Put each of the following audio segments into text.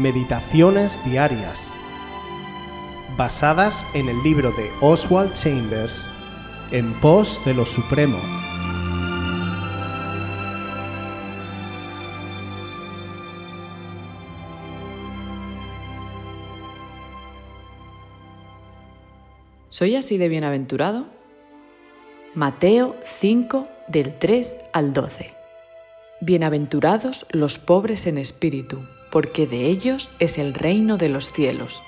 Meditaciones Diarias, basadas en el libro de Oswald Chambers, En pos de lo Supremo. ¿Soy así de bienaventurado? Mateo 5 del 3 al 12. Bienaventurados los pobres en espíritu, porque de ellos es el reino de los cielos.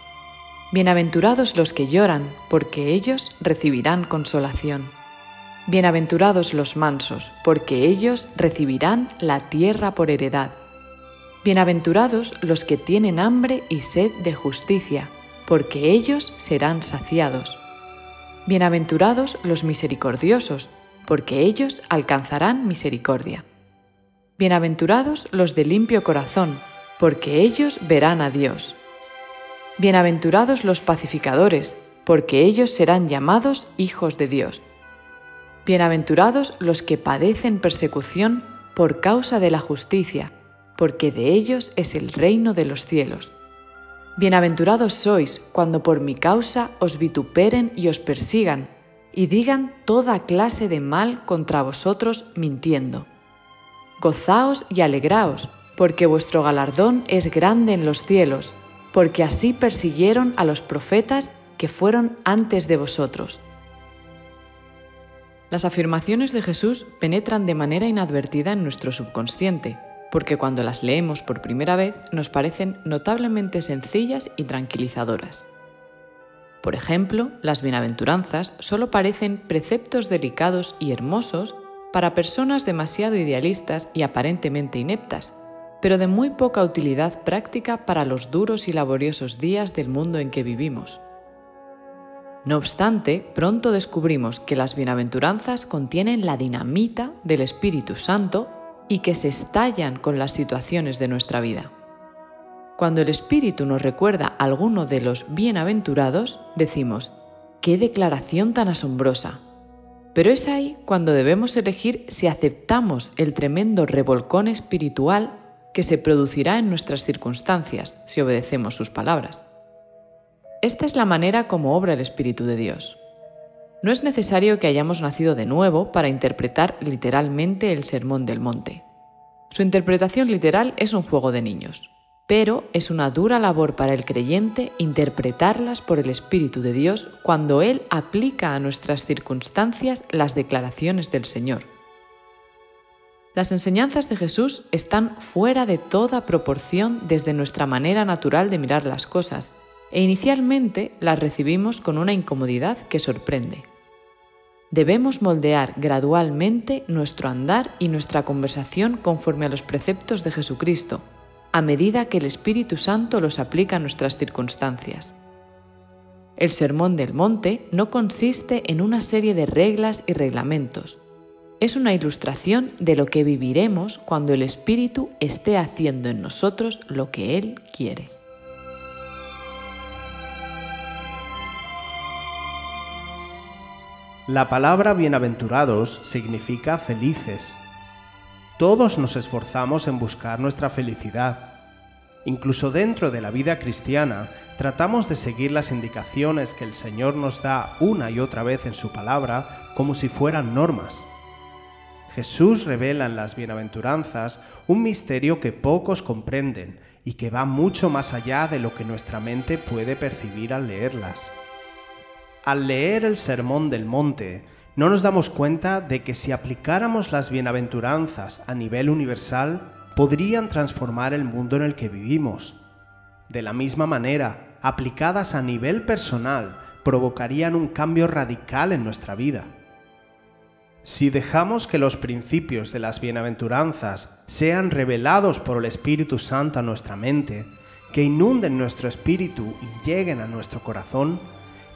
Bienaventurados los que lloran, porque ellos recibirán consolación. Bienaventurados los mansos, porque ellos recibirán la tierra por heredad. Bienaventurados los que tienen hambre y sed de justicia, porque ellos serán saciados. Bienaventurados los misericordiosos, porque ellos alcanzarán misericordia. Bienaventurados los de limpio corazón, porque ellos verán a Dios. Bienaventurados los pacificadores, porque ellos serán llamados hijos de Dios. Bienaventurados los que padecen persecución por causa de la justicia, porque de ellos es el reino de los cielos. Bienaventurados sois cuando por mi causa os vituperen y os persigan, y digan toda clase de mal contra vosotros mintiendo. Gozaos y alegraos, porque vuestro galardón es grande en los cielos, porque así persiguieron a los profetas que fueron antes de vosotros. Las afirmaciones de Jesús penetran de manera inadvertida en nuestro subconsciente, porque cuando las leemos por primera vez nos parecen notablemente sencillas y tranquilizadoras. Por ejemplo, las bienaventuranzas solo parecen preceptos delicados y hermosos para personas demasiado idealistas y aparentemente ineptas, pero de muy poca utilidad práctica para los duros y laboriosos días del mundo en que vivimos. No obstante, pronto descubrimos que las bienaventuranzas contienen la dinamita del Espíritu Santo y que se estallan con las situaciones de nuestra vida. Cuando el Espíritu nos recuerda alguno de los bienaventurados, decimos, ¡qué declaración tan asombrosa! Pero es ahí cuando debemos elegir si aceptamos el tremendo revolcón espiritual que se producirá en nuestras circunstancias si obedecemos sus palabras. Esta es la manera como obra el Espíritu de Dios. No es necesario que hayamos nacido de nuevo para interpretar literalmente el Sermón del Monte. Su interpretación literal es un juego de niños, pero es una dura labor para el creyente interpretarlas por el Espíritu de Dios cuando Él aplica a nuestras circunstancias las declaraciones del Señor. Las enseñanzas de Jesús están fuera de toda proporción desde nuestra manera natural de mirar las cosas, e inicialmente las recibimos con una incomodidad que sorprende debemos moldear gradualmente nuestro andar y nuestra conversación conforme a los preceptos de Jesucristo, a medida que el Espíritu Santo los aplica a nuestras circunstancias. El Sermón del Monte no consiste en una serie de reglas y reglamentos. Es una ilustración de lo que viviremos cuando el Espíritu esté haciendo en nosotros lo que Él quiere. La palabra bienaventurados significa felices. Todos nos esforzamos en buscar nuestra felicidad. Incluso dentro de la vida cristiana, tratamos de seguir las indicaciones que el Señor nos da una y otra vez en su palabra como si fueran normas. Jesús revela en las bienaventuranzas un misterio que pocos comprenden y que va mucho más allá de lo que nuestra mente puede percibir al leerlas. Al leer el Sermón del Monte, no nos damos cuenta de que si aplicáramos las bienaventuranzas a nivel universal, podrían transformar el mundo en el que vivimos. De la misma manera, aplicadas a nivel personal, provocarían un cambio radical en nuestra vida. Si dejamos que los principios de las bienaventuranzas sean revelados por el Espíritu Santo a nuestra mente, que inunden nuestro espíritu y lleguen a nuestro corazón,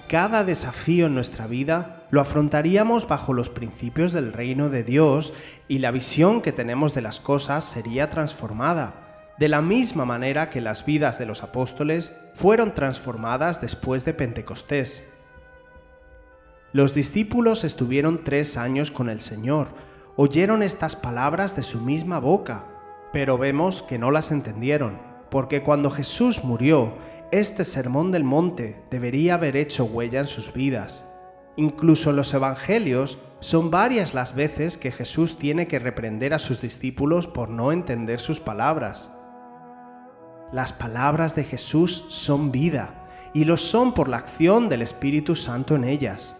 cada desafío en nuestra vida lo afrontaríamos bajo los principios del reino de Dios y la visión que tenemos de las cosas sería transformada, de la misma manera que las vidas de los apóstoles fueron transformadas después de Pentecostés. Los discípulos estuvieron tres años con el Señor, oyeron estas palabras de su misma boca, pero vemos que no las entendieron porque cuando Jesús murió, este sermón del monte debería haber hecho huella en sus vidas. Incluso en los evangelios son varias las veces que Jesús tiene que reprender a sus discípulos por no entender sus palabras. Las palabras de Jesús son vida y lo son por la acción del Espíritu Santo en ellas.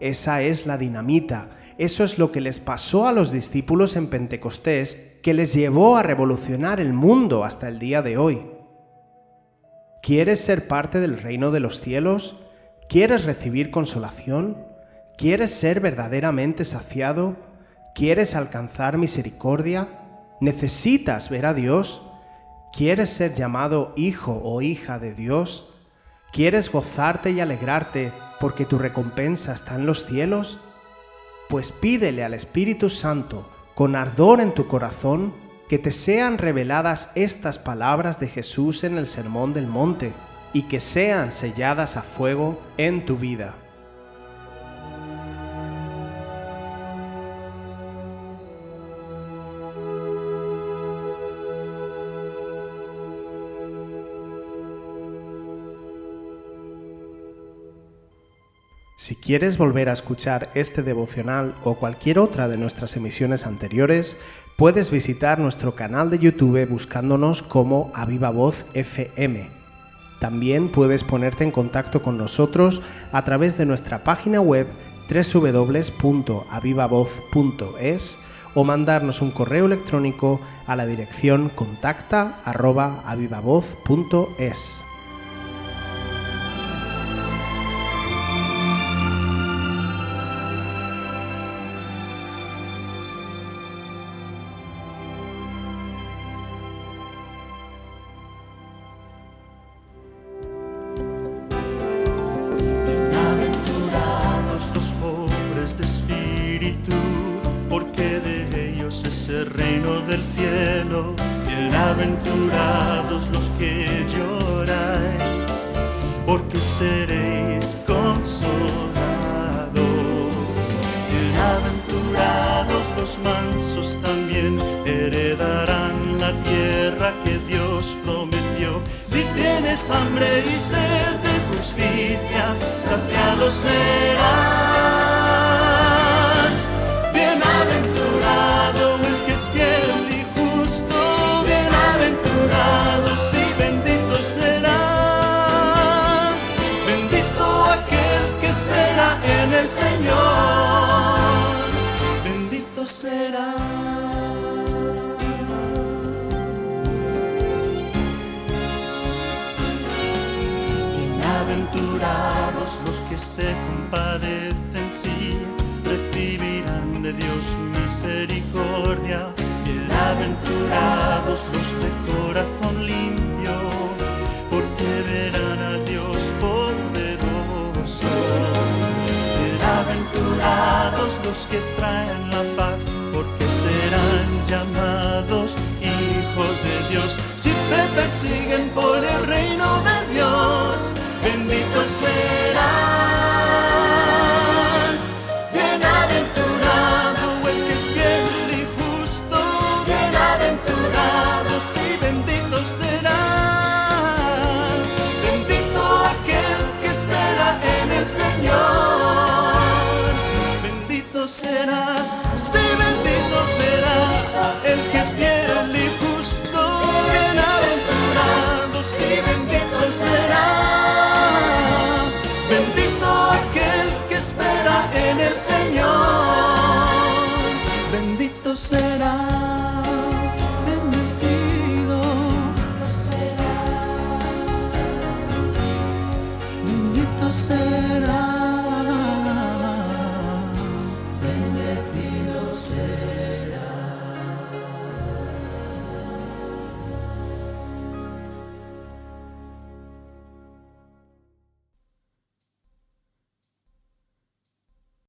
Esa es la dinamita, eso es lo que les pasó a los discípulos en Pentecostés que les llevó a revolucionar el mundo hasta el día de hoy. ¿Quieres ser parte del reino de los cielos? ¿Quieres recibir consolación? ¿Quieres ser verdaderamente saciado? ¿Quieres alcanzar misericordia? ¿Necesitas ver a Dios? ¿Quieres ser llamado hijo o hija de Dios? ¿Quieres gozarte y alegrarte porque tu recompensa está en los cielos? Pues pídele al Espíritu Santo con ardor en tu corazón que te sean reveladas estas palabras de Jesús en el Sermón del Monte y que sean selladas a fuego en tu vida. Si quieres volver a escuchar este devocional o cualquier otra de nuestras emisiones anteriores, puedes visitar nuestro canal de YouTube buscándonos como Aviva Voz FM. También puedes ponerte en contacto con nosotros a través de nuestra página web www.avivavoz.es o mandarnos un correo electrónico a la dirección contacta@avivavoz.es. Bienaventurados los que lloráis, porque seréis consolados. Bienaventurados los mansos también heredarán la tierra que Dios prometió. Si tienes hambre y sed de justicia, saciado serás. Señor, bendito será. Bienaventurados los que se compadecen, sí, recibirán de Dios misericordia. Bienaventurados los de corazón los que traen la paz, porque serán llamados hijos de Dios. Si te persiguen por el reino de Dios, bendito serás. Señor, bendito será, bendecido será, bendito será.